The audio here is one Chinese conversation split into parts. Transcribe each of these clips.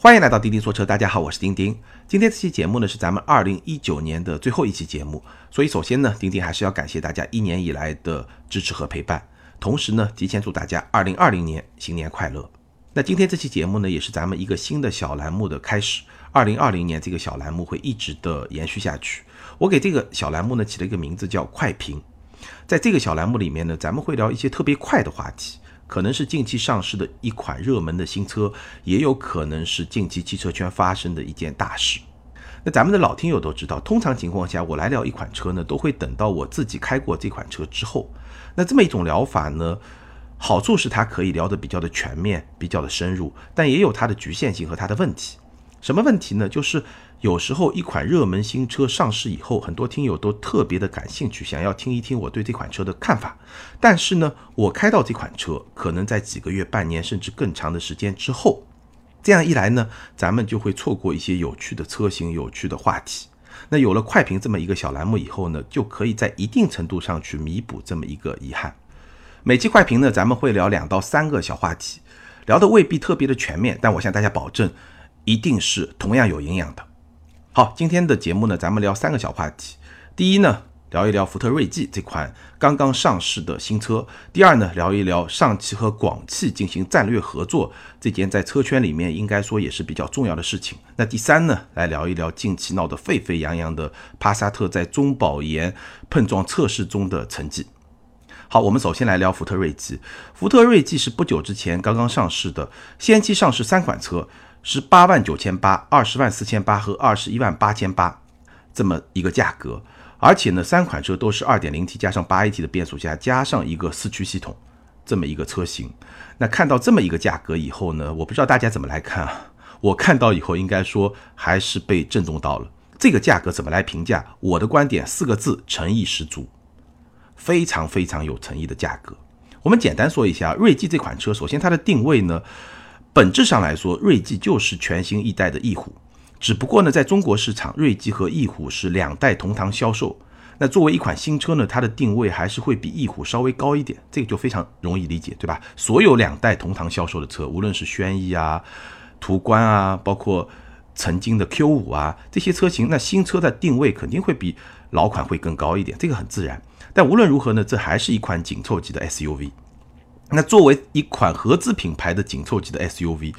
欢迎来到钉钉说车，大家好，我是钉钉。今天这期节目呢是咱们二零一九年的最后一期节目，所以首先呢，钉钉还是要感谢大家一年以来的支持和陪伴，同时呢，提前祝大家二零二零年新年快乐。那今天这期节目呢，也是咱们一个新的小栏目的开始，二零二零年这个小栏目会一直的延续下去。我给这个小栏目呢起了一个名字叫快评，在这个小栏目里面呢，咱们会聊一些特别快的话题。可能是近期上市的一款热门的新车，也有可能是近期汽车圈发生的一件大事。那咱们的老听友都知道，通常情况下，我来聊一款车呢，都会等到我自己开过这款车之后。那这么一种聊法呢，好处是它可以聊得比较的全面，比较的深入，但也有它的局限性和它的问题。什么问题呢？就是有时候一款热门新车上市以后，很多听友都特别的感兴趣，想要听一听我对这款车的看法。但是呢，我开到这款车，可能在几个月、半年甚至更长的时间之后，这样一来呢，咱们就会错过一些有趣的车型、有趣的话题。那有了快评这么一个小栏目以后呢，就可以在一定程度上去弥补这么一个遗憾。每期快评呢，咱们会聊两到三个小话题，聊的未必特别的全面，但我向大家保证。一定是同样有营养的。好，今天的节目呢，咱们聊三个小话题。第一呢，聊一聊福特锐际这款刚刚上市的新车。第二呢，聊一聊上汽和广汽进行战略合作这件在车圈里面应该说也是比较重要的事情。那第三呢，来聊一聊近期闹得沸沸扬扬的帕萨特在中保研碰撞测试中的成绩。好，我们首先来聊福特锐际。福特锐际是不久之前刚刚上市的，先期上市三款车。十八万九千八、二十万四千八和二十一万八千八这么一个价格，而且呢，三款车都是二点零 T 加上八 AT 的变速箱，加上一个四驱系统这么一个车型。那看到这么一个价格以后呢，我不知道大家怎么来看啊？我看到以后应该说还是被震动到了。这个价格怎么来评价？我的观点四个字：诚意十足，非常非常有诚意的价格。我们简单说一下锐际这款车，首先它的定位呢。本质上来说，锐际就是全新一代的翼虎，只不过呢，在中国市场，锐际和翼虎是两代同堂销售。那作为一款新车呢，它的定位还是会比翼虎稍微高一点，这个就非常容易理解，对吧？所有两代同堂销售的车，无论是轩逸啊、途观啊，包括曾经的 Q 五啊这些车型，那新车的定位肯定会比老款会更高一点，这个很自然。但无论如何呢，这还是一款紧凑级的 SUV。那作为一款合资品牌的紧凑级的 SUV，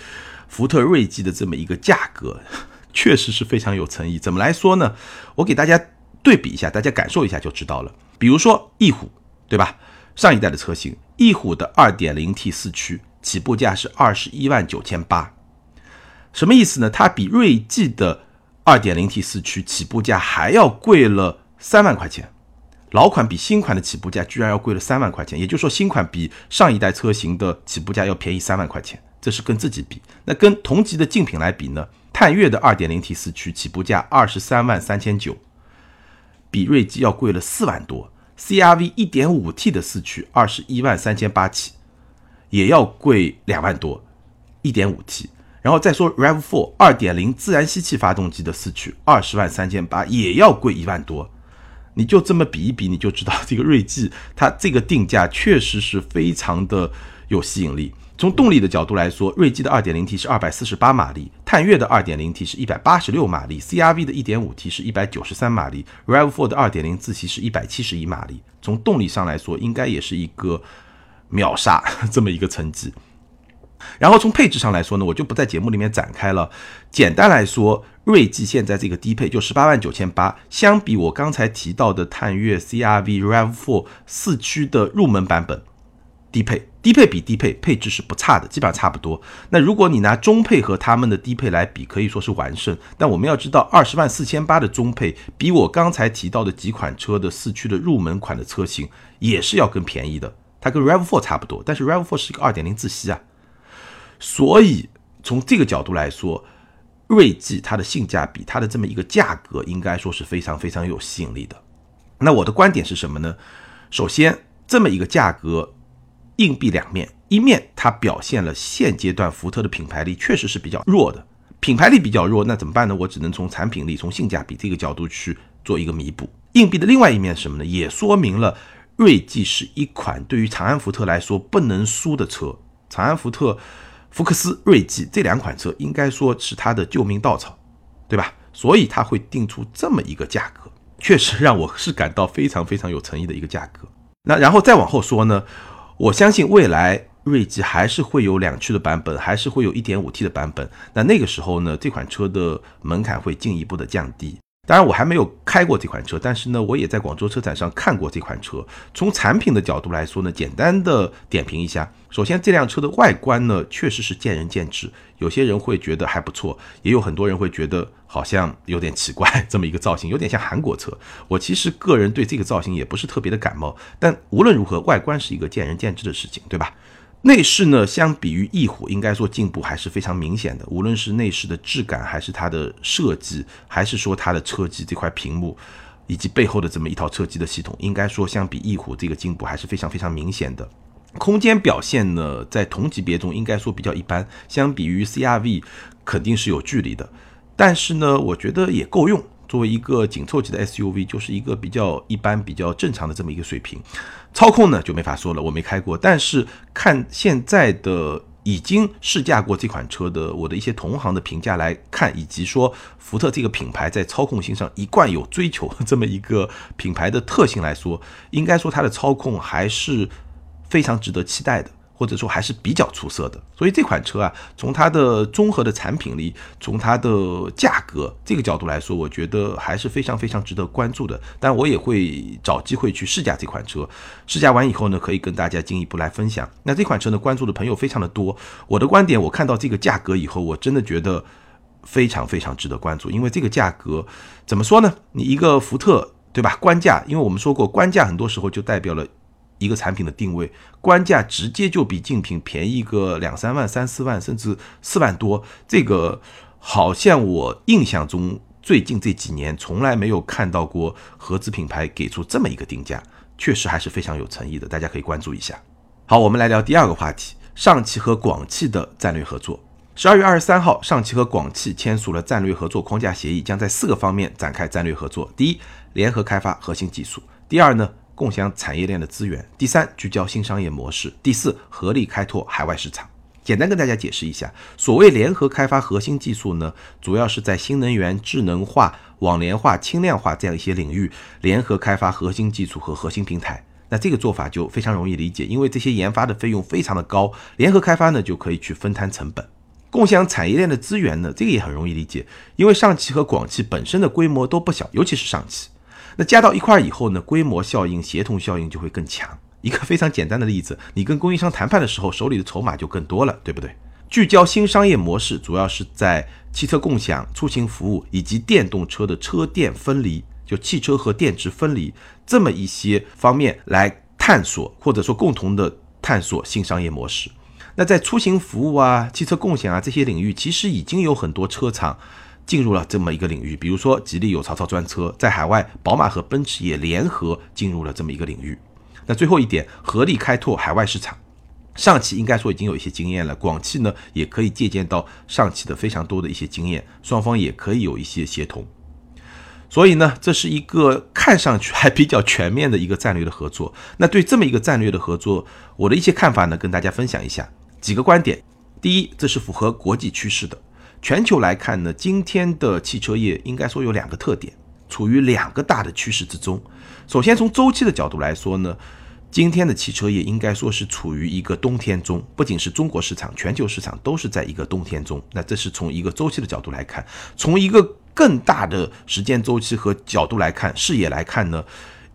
福特锐际的这么一个价格，确实是非常有诚意。怎么来说呢？我给大家对比一下，大家感受一下就知道了。比如说翼虎，对吧？上一代的车型，翼虎的 2.0T 四驱起步价是21万九千八，什么意思呢？它比锐际的 2.0T 四驱起步价还要贵了三万块钱。老款比新款的起步价居然要贵了三万块钱，也就是说新款比上一代车型的起步价要便宜三万块钱，这是跟自己比。那跟同级的竞品来比呢？探岳的 2.0T 四驱起步价二十三万三千九，比锐际要贵了四万多。CRV 1.5T 的四驱二十一万三千八起，也要贵两万多，1.5T。然后再说 RAV4 2.0自然吸气发动机的四驱二十万三千八，也要贵一万多。你就这么比一比，你就知道这个锐际 它这个定价确实是非常的有吸引力。从动力的角度来说，锐际的 2.0T 是248马力，探岳的 2.0T 是186马力，CRV 的 1.5T 是193马力，RAV4 的2.0自吸是171马力。从动力上来说，应该也是一个秒杀 这么一个成绩。然后从配置上来说呢，我就不在节目里面展开了。简单来说，锐际现在这个低配就十八万九千八，相比我刚才提到的探岳 CRV RAV4 四驱的入门版本，低配低配比低配配置是不差的，基本上差不多。那如果你拿中配和他们的低配来比，可以说是完胜。但我们要知道，二十万四千八的中配比我刚才提到的几款车的四驱的入门款的车型也是要更便宜的。它跟 RAV4 差不多，但是 RAV4 是一个二点零自吸啊。所以从这个角度来说，锐际它的性价比，它的这么一个价格，应该说是非常非常有吸引力的。那我的观点是什么呢？首先，这么一个价格，硬币两面，一面它表现了现阶段福特的品牌力确实是比较弱的，品牌力比较弱，那怎么办呢？我只能从产品力、从性价比这个角度去做一个弥补。硬币的另外一面是什么呢？也说明了锐际是一款对于长安福特来说不能输的车。长安福特。福克斯、锐际这两款车应该说是它的救命稻草，对吧？所以它会定出这么一个价格，确实让我是感到非常非常有诚意的一个价格。那然后再往后说呢，我相信未来锐际还是会有两驱的版本，还是会有一点五 T 的版本。那那个时候呢，这款车的门槛会进一步的降低。当然，我还没有开过这款车，但是呢，我也在广州车展上看过这款车。从产品的角度来说呢，简单的点评一下。首先，这辆车的外观呢，确实是见仁见智。有些人会觉得还不错，也有很多人会觉得好像有点奇怪，这么一个造型，有点像韩国车。我其实个人对这个造型也不是特别的感冒。但无论如何，外观是一个见仁见智的事情，对吧？内饰呢，相比于翼虎，应该说进步还是非常明显的。无论是内饰的质感，还是它的设计，还是说它的车机这块屏幕，以及背后的这么一套车机的系统，应该说相比翼虎这个进步还是非常非常明显的。空间表现呢，在同级别中应该说比较一般，相比于 CRV 肯定是有距离的。但是呢，我觉得也够用。作为一个紧凑级的 SUV，就是一个比较一般、比较正常的这么一个水平。操控呢就没法说了，我没开过，但是看现在的已经试驾过这款车的我的一些同行的评价来看，以及说福特这个品牌在操控性上一贯有追求这么一个品牌的特性来说，应该说它的操控还是非常值得期待的。或者说还是比较出色的，所以这款车啊，从它的综合的产品力，从它的价格这个角度来说，我觉得还是非常非常值得关注的。但我也会找机会去试驾这款车，试驾完以后呢，可以跟大家进一步来分享。那这款车呢，关注的朋友非常的多。我的观点，我看到这个价格以后，我真的觉得非常非常值得关注，因为这个价格怎么说呢？你一个福特，对吧？官价，因为我们说过，官价很多时候就代表了。一个产品的定位，官价直接就比竞品便宜个两三万、三四万，甚至四万多。这个好像我印象中最近这几年从来没有看到过合资品牌给出这么一个定价，确实还是非常有诚意的，大家可以关注一下。好，我们来聊第二个话题：上汽和广汽的战略合作。十二月二十三号，上汽和广汽签署了战略合作框架协议，将在四个方面展开战略合作。第一，联合开发核心技术；第二呢？共享产业链的资源。第三，聚焦新商业模式。第四，合力开拓海外市场。简单跟大家解释一下，所谓联合开发核心技术呢，主要是在新能源、智能化、网联化、轻量化这样一些领域联合开发核心技术和核心平台。那这个做法就非常容易理解，因为这些研发的费用非常的高，联合开发呢就可以去分摊成本。共享产业链的资源呢，这个也很容易理解，因为上汽和广汽本身的规模都不小，尤其是上汽。那加到一块儿以后呢，规模效应、协同效应就会更强。一个非常简单的例子，你跟供应商谈判的时候，手里的筹码就更多了，对不对？聚焦新商业模式，主要是在汽车共享、出行服务以及电动车的车电分离，就汽车和电池分离这么一些方面来探索，或者说共同的探索新商业模式。那在出行服务啊、汽车共享啊这些领域，其实已经有很多车厂。进入了这么一个领域，比如说吉利有曹操专车，在海外，宝马和奔驰也联合进入了这么一个领域。那最后一点，合力开拓海外市场，上汽应该说已经有一些经验了，广汽呢也可以借鉴到上汽的非常多的一些经验，双方也可以有一些协同。所以呢，这是一个看上去还比较全面的一个战略的合作。那对这么一个战略的合作，我的一些看法呢，跟大家分享一下几个观点。第一，这是符合国际趋势的。全球来看呢，今天的汽车业应该说有两个特点，处于两个大的趋势之中。首先从周期的角度来说呢，今天的汽车业应该说是处于一个冬天中，不仅是中国市场，全球市场都是在一个冬天中。那这是从一个周期的角度来看，从一个更大的时间周期和角度来看，视野来看呢，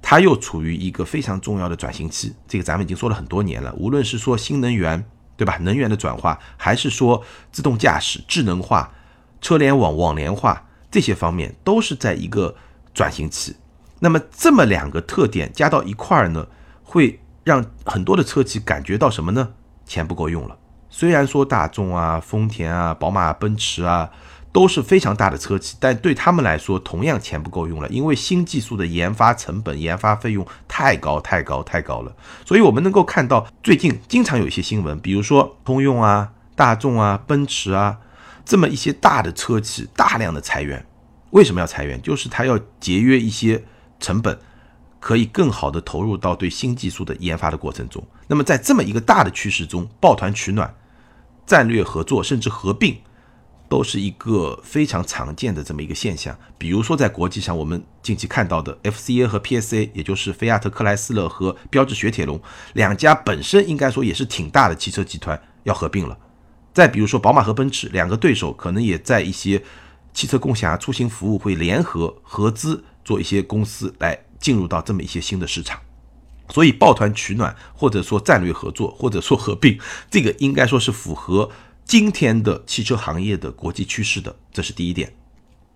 它又处于一个非常重要的转型期。这个咱们已经说了很多年了，无论是说新能源。对吧？能源的转化，还是说自动驾驶、智能化、车联网、网联化这些方面，都是在一个转型期。那么这么两个特点加到一块儿呢，会让很多的车企感觉到什么呢？钱不够用了。虽然说大众啊、丰田啊、宝马、奔驰啊。都是非常大的车企，但对他们来说，同样钱不够用了，因为新技术的研发成本、研发费用太高、太高、太高了。所以，我们能够看到最近经常有一些新闻，比如说通用啊、大众啊、奔驰啊这么一些大的车企大量的裁员。为什么要裁员？就是他要节约一些成本，可以更好的投入到对新技术的研发的过程中。那么，在这么一个大的趋势中抱团取暖。战略合作甚至合并，都是一个非常常见的这么一个现象。比如说在国际上，我们近期看到的 FCA 和 PSA，也就是菲亚特克莱斯勒和标致雪铁龙两家本身应该说也是挺大的汽车集团要合并了。再比如说宝马和奔驰两个对手，可能也在一些汽车共享、出行服务会联合合资做一些公司来进入到这么一些新的市场。所以抱团取暖，或者说战略合作，或者说合并，这个应该说是符合今天的汽车行业的国际趋势的，这是第一点。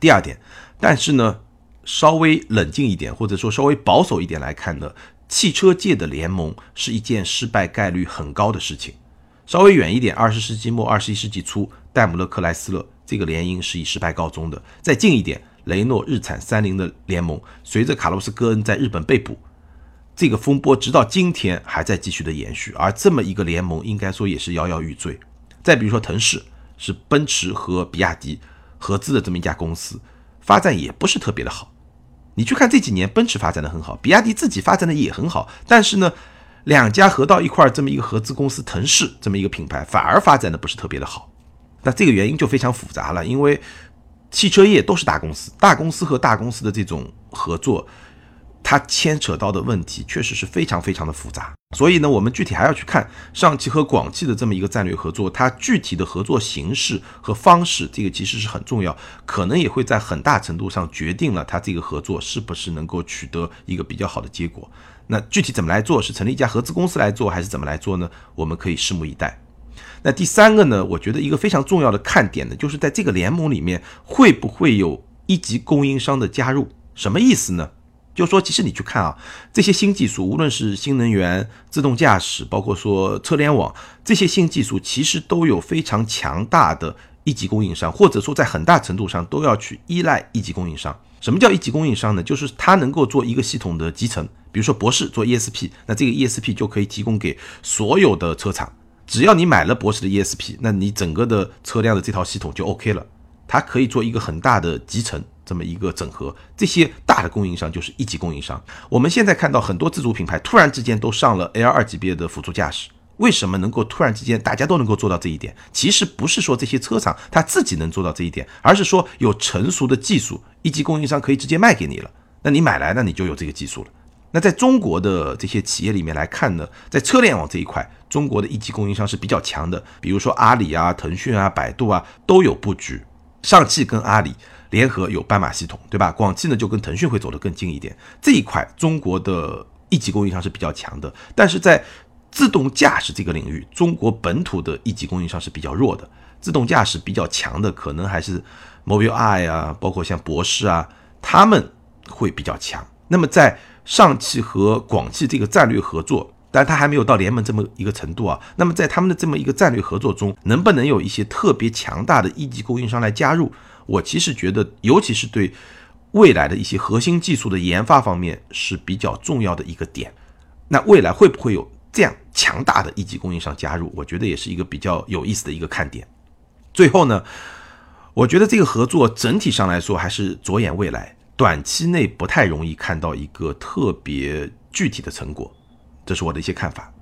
第二点，但是呢，稍微冷静一点，或者说稍微保守一点来看呢，汽车界的联盟是一件失败概率很高的事情。稍微远一点，二十世纪末、二十一世纪初，戴姆勒克莱斯勒这个联姻是以失败告终的。再近一点，雷诺、日产、三菱的联盟，随着卡洛斯·戈恩在日本被捕。这个风波直到今天还在继续的延续，而这么一个联盟应该说也是摇摇欲坠。再比如说腾势是奔驰和比亚迪合资的这么一家公司，发展也不是特别的好。你去看这几年奔驰发展的很好，比亚迪自己发展的也很好，但是呢，两家合到一块儿这么一个合资公司腾势这么一个品牌反而发展的不是特别的好。那这个原因就非常复杂了，因为汽车业都是大公司，大公司和大公司的这种合作。它牵扯到的问题确实是非常非常的复杂，所以呢，我们具体还要去看上汽和广汽的这么一个战略合作，它具体的合作形式和方式，这个其实是很重要，可能也会在很大程度上决定了它这个合作是不是能够取得一个比较好的结果。那具体怎么来做，是成立一家合资公司来做，还是怎么来做呢？我们可以拭目以待。那第三个呢，我觉得一个非常重要的看点呢，就是在这个联盟里面会不会有一级供应商的加入？什么意思呢？就说，其实你去看啊，这些新技术，无论是新能源、自动驾驶，包括说车联网这些新技术，其实都有非常强大的一级供应商，或者说在很大程度上都要去依赖一级供应商。什么叫一级供应商呢？就是它能够做一个系统的集成，比如说博士做 ESP，那这个 ESP 就可以提供给所有的车厂，只要你买了博士的 ESP，那你整个的车辆的这套系统就 OK 了，它可以做一个很大的集成。这么一个整合，这些大的供应商就是一级供应商。我们现在看到很多自主品牌突然之间都上了 L 二级别的辅助驾驶，为什么能够突然之间大家都能够做到这一点？其实不是说这些车厂他自己能做到这一点，而是说有成熟的技术，一级供应商可以直接卖给你了。那你买来，那你就有这个技术了。那在中国的这些企业里面来看呢，在车联网这一块，中国的一级供应商是比较强的，比如说阿里啊、腾讯啊、百度啊都有布局，上汽跟阿里。联合有斑马系统，对吧？广汽呢就跟腾讯会走得更近一点。这一块中国的一级供应商是比较强的，但是在自动驾驶这个领域，中国本土的一级供应商是比较弱的。自动驾驶比较强的可能还是 Mobileye 啊，包括像博世啊，他们会比较强。那么在上汽和广汽这个战略合作，但它还没有到联盟这么一个程度啊。那么在他们的这么一个战略合作中，能不能有一些特别强大的一级供应商来加入？我其实觉得，尤其是对未来的一些核心技术的研发方面是比较重要的一个点。那未来会不会有这样强大的一级供应商加入？我觉得也是一个比较有意思的一个看点。最后呢，我觉得这个合作整体上来说还是着眼未来，短期内不太容易看到一个特别具体的成果。这是我的一些看法。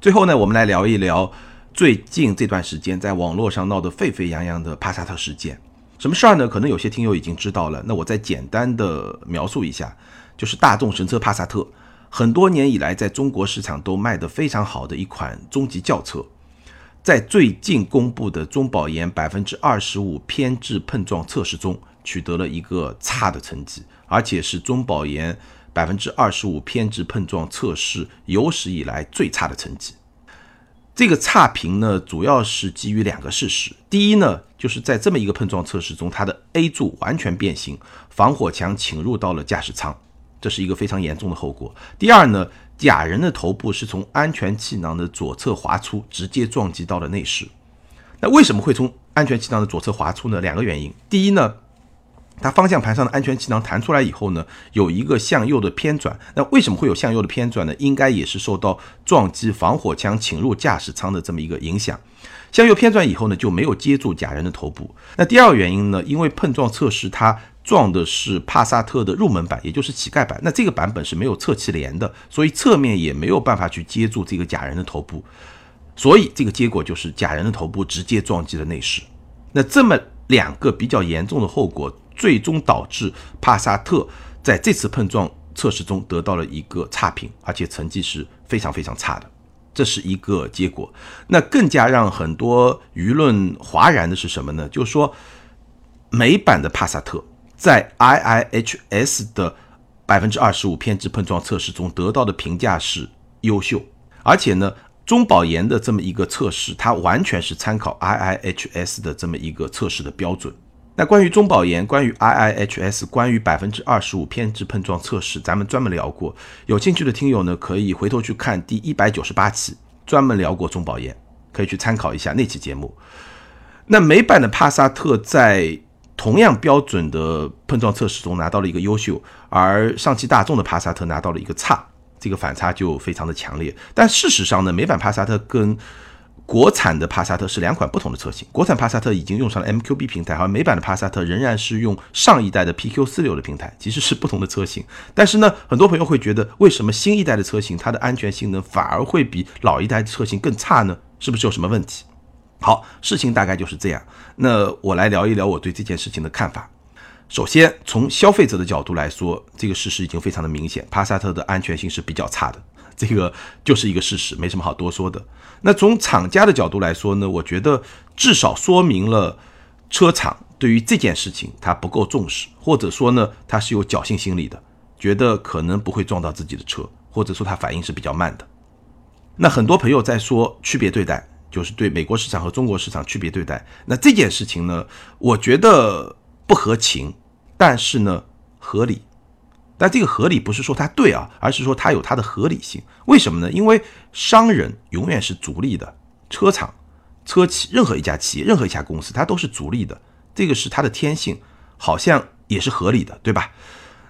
最后呢，我们来聊一聊最近这段时间在网络上闹得沸沸扬扬的帕萨特事件。什么事儿呢？可能有些听友已经知道了。那我再简单的描述一下，就是大众神车帕萨特，很多年以来在中国市场都卖得非常好的一款中级轿车，在最近公布的中保研百分之二十五偏置碰撞测试中，取得了一个差的成绩，而且是中保研百分之二十五偏置碰撞测试有史以来最差的成绩。这个差评呢，主要是基于两个事实。第一呢，就是在这么一个碰撞测试中，它的 A 柱完全变形，防火墙侵入到了驾驶舱，这是一个非常严重的后果。第二呢，假人的头部是从安全气囊的左侧滑出，直接撞击到了内饰。那为什么会从安全气囊的左侧滑出呢？两个原因。第一呢。它方向盘上的安全气囊弹出来以后呢，有一个向右的偏转。那为什么会有向右的偏转呢？应该也是受到撞击防火墙侵入驾驶舱的这么一个影响。向右偏转以后呢，就没有接住假人的头部。那第二个原因呢，因为碰撞测试它撞的是帕萨特的入门版，也就是乞丐版。那这个版本是没有侧气帘的，所以侧面也没有办法去接住这个假人的头部。所以这个结果就是假人的头部直接撞击了内饰。那这么两个比较严重的后果，最终导致帕萨特在这次碰撞测试中得到了一个差评，而且成绩是非常非常差的。这是一个结果。那更加让很多舆论哗然的是什么呢？就是说，美版的帕萨特在 IIHS 的百分之二十五偏置碰撞测试中得到的评价是优秀，而且呢。中保研的这么一个测试，它完全是参考 IIHS 的这么一个测试的标准。那关于中保研、关于 IIHS、关于百分之二十五偏置碰撞测试，咱们专门聊过。有兴趣的听友呢，可以回头去看第一百九十八期，专门聊过中保研，可以去参考一下那期节目。那美版的帕萨特在同样标准的碰撞测试中拿到了一个优秀，而上汽大众的帕萨特拿到了一个差。这个反差就非常的强烈，但事实上呢，美版帕萨特跟国产的帕萨特是两款不同的车型。国产帕萨特已经用上了 MQB 平台，而美版的帕萨特仍然是用上一代的 PQ 四六的平台，其实是不同的车型。但是呢，很多朋友会觉得，为什么新一代的车型它的安全性能反而会比老一代的车型更差呢？是不是有什么问题？好，事情大概就是这样。那我来聊一聊我对这件事情的看法。首先，从消费者的角度来说，这个事实已经非常的明显，帕萨特的安全性是比较差的，这个就是一个事实，没什么好多说的。那从厂家的角度来说呢，我觉得至少说明了车厂对于这件事情他不够重视，或者说呢，他是有侥幸心理的，觉得可能不会撞到自己的车，或者说他反应是比较慢的。那很多朋友在说区别对待，就是对美国市场和中国市场区别对待。那这件事情呢，我觉得。不合情，但是呢合理，但这个合理不是说它对啊，而是说它有它的合理性。为什么呢？因为商人永远是逐利的，车厂、车企，任何一家企业、任何一家公司，它都是逐利的，这个是它的天性，好像也是合理的，对吧？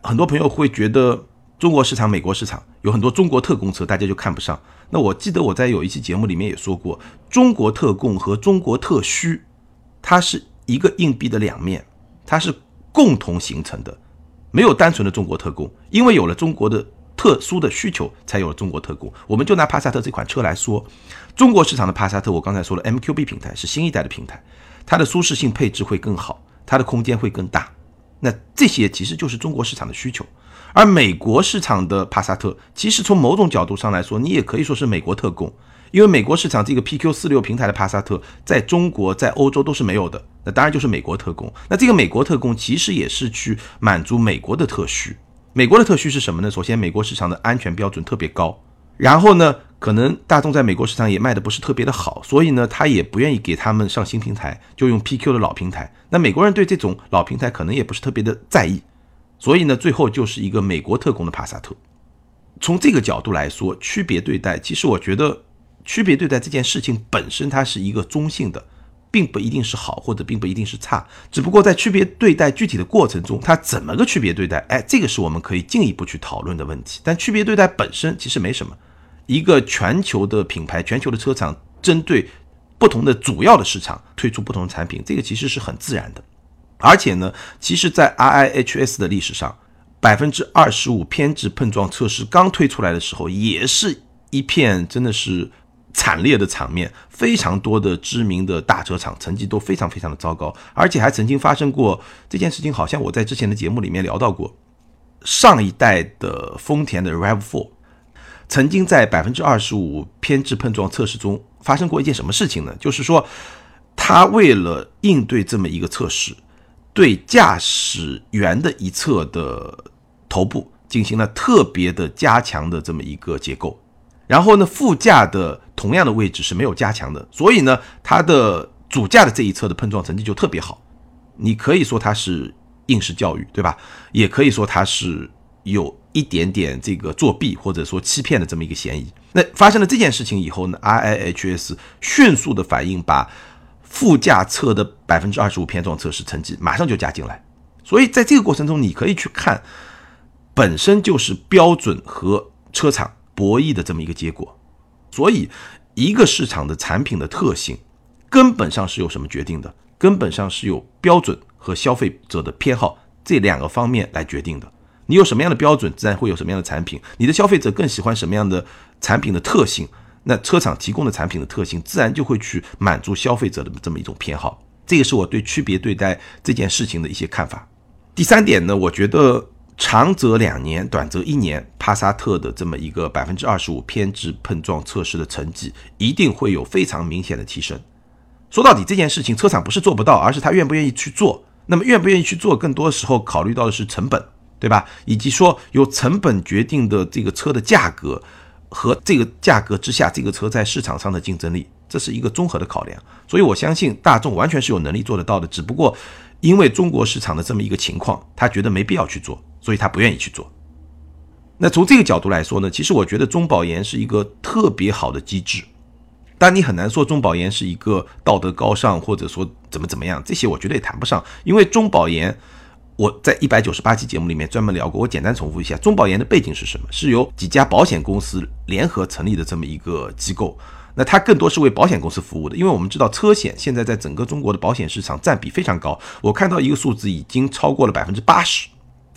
很多朋友会觉得中国市场、美国市场有很多中国特供车，大家就看不上。那我记得我在有一期节目里面也说过，中国特供和中国特需，它是一个硬币的两面。它是共同形成的，没有单纯的中国特供，因为有了中国的特殊的需求，才有了中国特供。我们就拿帕萨特这款车来说，中国市场的帕萨特，我刚才说了，MQB 平台是新一代的平台，它的舒适性配置会更好，它的空间会更大。那这些其实就是中国市场的需求，而美国市场的帕萨特，其实从某种角度上来说，你也可以说是美国特供。因为美国市场这个 PQ 四六平台的帕萨特，在中国、在欧洲都是没有的，那当然就是美国特供。那这个美国特供其实也是去满足美国的特需。美国的特需是什么呢？首先，美国市场的安全标准特别高，然后呢，可能大众在美国市场也卖的不是特别的好，所以呢，他也不愿意给他们上新平台，就用 PQ 的老平台。那美国人对这种老平台可能也不是特别的在意，所以呢，最后就是一个美国特供的帕萨特。从这个角度来说，区别对待，其实我觉得。区别对待这件事情本身，它是一个中性的，并不一定是好，或者并不一定是差。只不过在区别对待具体的过程中，它怎么个区别对待？哎，这个是我们可以进一步去讨论的问题。但区别对待本身其实没什么。一个全球的品牌、全球的车厂针对不同的主要的市场推出不同的产品，这个其实是很自然的。而且呢，其实，在 IIHS 的历史上，百分之二十五偏置碰撞测试刚推出来的时候，也是一片真的是。惨烈的场面，非常多的知名的大车厂成绩都非常非常的糟糕，而且还曾经发生过这件事情。好像我在之前的节目里面聊到过，上一代的丰田的 Rav4 曾经在百分之二十五偏置碰撞测试中发生过一件什么事情呢？就是说，他为了应对这么一个测试，对驾驶员的一侧的头部进行了特别的加强的这么一个结构。然后呢，副驾的同样的位置是没有加强的，所以呢，它的主驾的这一侧的碰撞成绩就特别好。你可以说它是应试教育，对吧？也可以说它是有一点点这个作弊或者说欺骗的这么一个嫌疑。那发生了这件事情以后呢，IIHS 迅速的反应，把副驾侧的百分之二十五偏撞测试成绩马上就加进来。所以在这个过程中，你可以去看，本身就是标准和车厂。博弈的这么一个结果，所以一个市场的产品的特性，根本上是由什么决定的？根本上是由标准和消费者的偏好这两个方面来决定的。你有什么样的标准，自然会有什么样的产品。你的消费者更喜欢什么样的产品的特性，那车厂提供的产品的特性，自然就会去满足消费者的这么一种偏好。这个是我对区别对待这件事情的一些看法。第三点呢，我觉得长则两年，短则一年，帕萨特的这么一个百分之二十五偏置碰撞测试的成绩，一定会有非常明显的提升。说到底，这件事情车厂不是做不到，而是他愿不愿意去做。那么愿不愿意去做，更多的时候考虑到的是成本，对吧？以及说由成本决定的这个车的价格和这个价格之下，这个车在市场上的竞争力。这是一个综合的考量，所以我相信大众完全是有能力做得到的，只不过因为中国市场的这么一个情况，他觉得没必要去做，所以他不愿意去做。那从这个角度来说呢，其实我觉得中保研是一个特别好的机制，但你很难说中保研是一个道德高尚，或者说怎么怎么样，这些我觉得也谈不上，因为中保研我在一百九十八期节目里面专门聊过，我简单重复一下，中保研的背景是什么？是由几家保险公司联合成立的这么一个机构。那它更多是为保险公司服务的，因为我们知道车险现在在整个中国的保险市场占比非常高，我看到一个数字已经超过了百分之八十，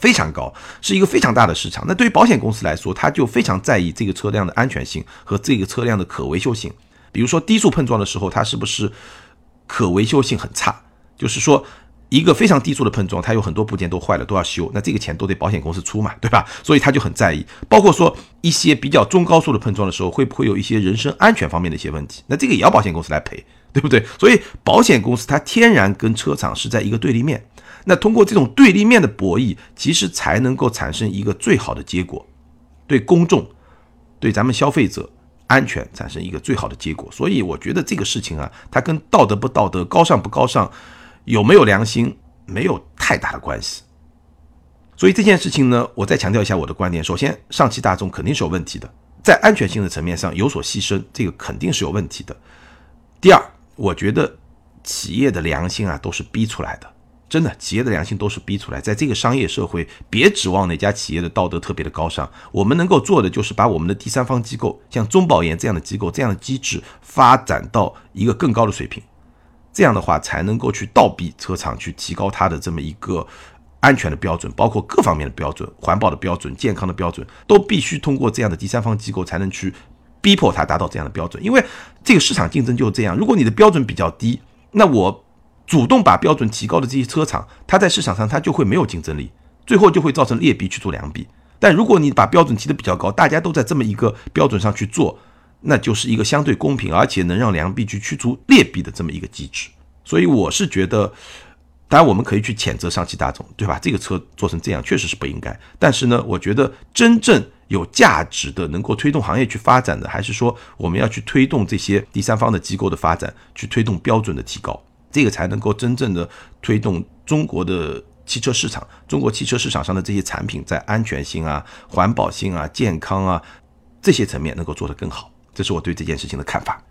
非常高，是一个非常大的市场。那对于保险公司来说，它就非常在意这个车辆的安全性和这个车辆的可维修性。比如说低速碰撞的时候，它是不是可维修性很差？就是说。一个非常低速的碰撞，它有很多部件都坏了，都要修，那这个钱都得保险公司出嘛，对吧？所以他就很在意。包括说一些比较中高速的碰撞的时候，会不会有一些人身安全方面的一些问题？那这个也要保险公司来赔，对不对？所以保险公司它天然跟车厂是在一个对立面。那通过这种对立面的博弈，其实才能够产生一个最好的结果，对公众、对咱们消费者安全产生一个最好的结果。所以我觉得这个事情啊，它跟道德不道德、高尚不高尚。有没有良心没有太大的关系，所以这件事情呢，我再强调一下我的观点。首先，上汽大众肯定是有问题的，在安全性的层面上有所牺牲，这个肯定是有问题的。第二，我觉得企业的良心啊都是逼出来的，真的，企业的良心都是逼出来。在这个商业社会，别指望哪家企业的道德特别的高尚，我们能够做的就是把我们的第三方机构，像中保研这样的机构，这样的机制发展到一个更高的水平。这样的话才能够去倒逼车厂去提高它的这么一个安全的标准，包括各方面的标准、环保的标准、健康的标准，都必须通过这样的第三方机构才能去逼迫它达到这样的标准。因为这个市场竞争就是这样，如果你的标准比较低，那我主动把标准提高的这些车厂，它在市场上它就会没有竞争力，最后就会造成劣币驱逐良币。但如果你把标准提的比较高，大家都在这么一个标准上去做。那就是一个相对公平，而且能让良币去驱逐劣币的这么一个机制。所以我是觉得，当然我们可以去谴责上汽大众，对吧？这个车做成这样确实是不应该。但是呢，我觉得真正有价值的、能够推动行业去发展的，还是说我们要去推动这些第三方的机构的发展，去推动标准的提高，这个才能够真正的推动中国的汽车市场。中国汽车市场上的这些产品在安全性啊、环保性啊、健康啊这些层面能够做得更好。这是我对这件事情的看法。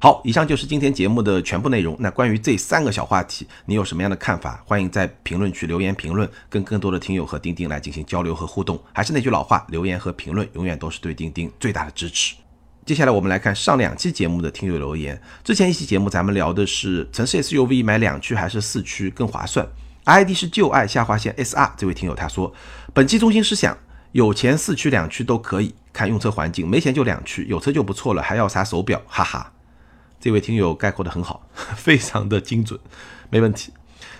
好，以上就是今天节目的全部内容。那关于这三个小话题，你有什么样的看法？欢迎在评论区留言评论，跟更多的听友和钉钉来进行交流和互动。还是那句老话，留言和评论永远都是对钉钉最大的支持。接下来我们来看上两期节目的听友留言。之前一期节目咱们聊的是城市 SUV 买两驱还是四驱更划算？ID 是旧爱下划线 SR 这位听友他说，本期中心思想。有钱四驱两驱都可以看用车环境，没钱就两驱，有车就不错了，还要啥手表？哈哈，这位听友概括的很好，非常的精准，没问题。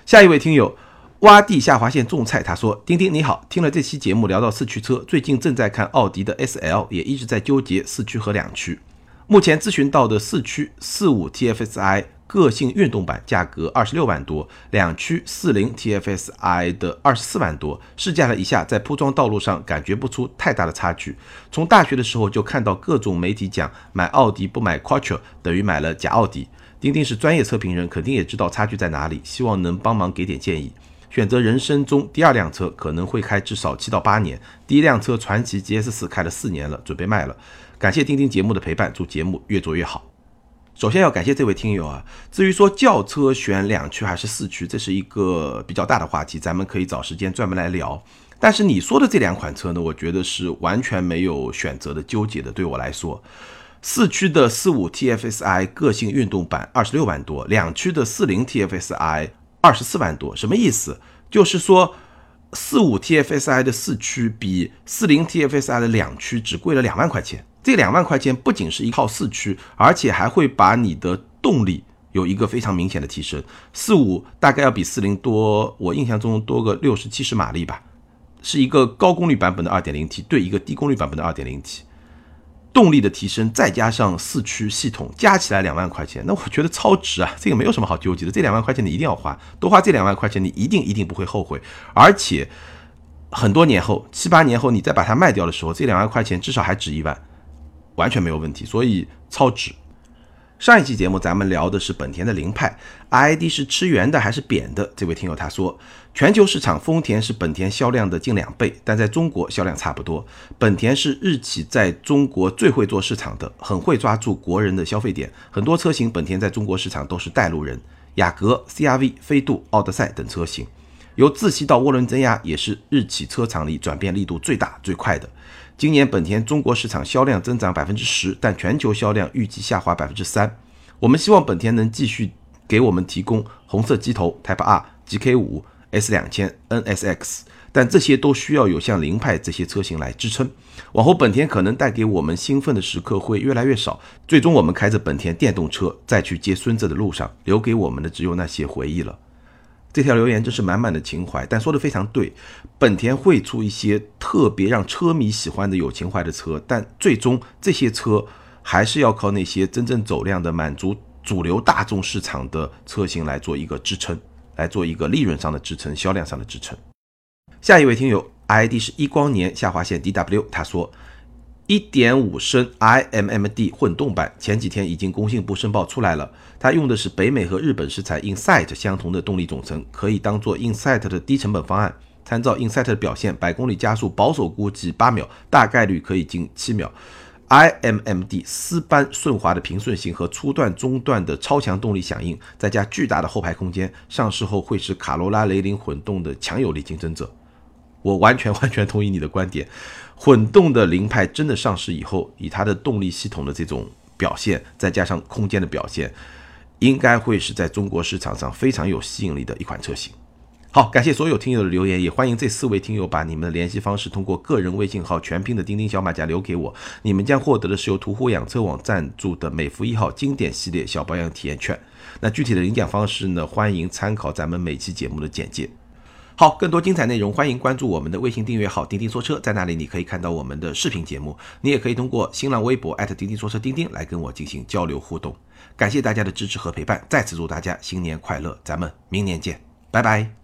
下一位听友洼地下划线种菜，他说：丁丁你好，听了这期节目聊到四驱车，最近正在看奥迪的 SL，也一直在纠结四驱和两驱。目前咨询到的四驱四五 TFSI。个性运动版价格二十六万多，两驱四零 TFSI 的二十四万多。试驾了一下，在铺装道路上感觉不出太大的差距。从大学的时候就看到各种媒体讲买奥迪不买 Quattro 等于买了假奥迪。丁丁是专业测评人，肯定也知道差距在哪里，希望能帮忙给点建议。选择人生中第二辆车，可能会开至少七到八年。第一辆车传祺 GS 四开了四年了，准备卖了。感谢钉钉节目的陪伴，祝节目越做越好。首先要感谢这位听友啊。至于说轿车选两驱还是四驱，这是一个比较大的话题，咱们可以找时间专门来聊。但是你说的这两款车呢，我觉得是完全没有选择的纠结的。对我来说，四驱的四五 TFSI 个性运动版二十六万多，两驱的四零 TFSI 二十四万多，什么意思？就是说四五 TFSI 的四驱比四零 TFSI 的两驱只贵了两万块钱。这两万块钱不仅是一套四驱，而且还会把你的动力有一个非常明显的提升。四五大概要比四零多，我印象中多个六十七十马力吧，是一个高功率版本的二点零 T 对一个低功率版本的二点零 T，动力的提升再加上四驱系统，加起来两万块钱，那我觉得超值啊！这个没有什么好纠结的，这两万块钱你一定要花，多花这两万块钱，你一定一定不会后悔，而且很多年后，七八年后你再把它卖掉的时候，这两万块钱至少还值一万。完全没有问题，所以超值。上一期节目咱们聊的是本田的凌派，ID 是吃圆的还是扁的？这位听友他说，全球市场丰田是本田销量的近两倍，但在中国销量差不多。本田是日企在中国最会做市场的，很会抓住国人的消费点。很多车型本田在中国市场都是带路人，雅阁、CRV、飞度、奥德赛等车型，由自吸到涡轮增压也是日企车厂里转变力度最大最快的。今年本田中国市场销量增长百分之十，但全球销量预计下滑百分之三。我们希望本田能继续给我们提供红色机头 Type R、GK 五、S 两千、NSX，但这些都需要有像凌派这些车型来支撑。往后本田可能带给我们兴奋的时刻会越来越少，最终我们开着本田电动车再去接孙子的路上，留给我们的只有那些回忆了。这条留言真是满满的情怀，但说的非常对。本田会出一些特别让车迷喜欢的有情怀的车，但最终这些车还是要靠那些真正走量的、满足主流大众市场的车型来做一个支撑，来做一个利润上的支撑、销量上的支撑。下一位听友 ID 是一光年下划线 DW，他说。一点五升 iMMD 混动版前几天已经工信部申报出来了，它用的是北美和日本食材 Insight 相同的动力总成，可以当做 Insight 的低成本方案。参照 Insight 的表现，百公里加速保守估计八秒，大概率可以进七秒。iMMD 丝般顺滑的平顺性和初段中段的超强动力响应，再加巨大的后排空间，上市后会是卡罗拉雷凌混动的强有力竞争者。我完全 完全同意你的观点，混动的凌派真的上市以后，以它的动力系统的这种表现，再加上空间的表现，应该会是在中国市场上非常有吸引力的一款车型。好，感谢所有听友的留言，也欢迎这四位听友把你们的联系方式通过个人微信号全拼的钉钉小马甲留给我，你们将获得的是由途虎养车网赞助的美孚一号经典系列小保养体验券。那具体的领奖方式呢？欢迎参考咱们每期节目的简介。好，更多精彩内容，欢迎关注我们的微信订阅号“钉钉说车”，在那里你可以看到我们的视频节目，你也可以通过新浪微博钉钉说车钉钉来跟我进行交流互动。感谢大家的支持和陪伴，再次祝大家新年快乐，咱们明年见，拜拜。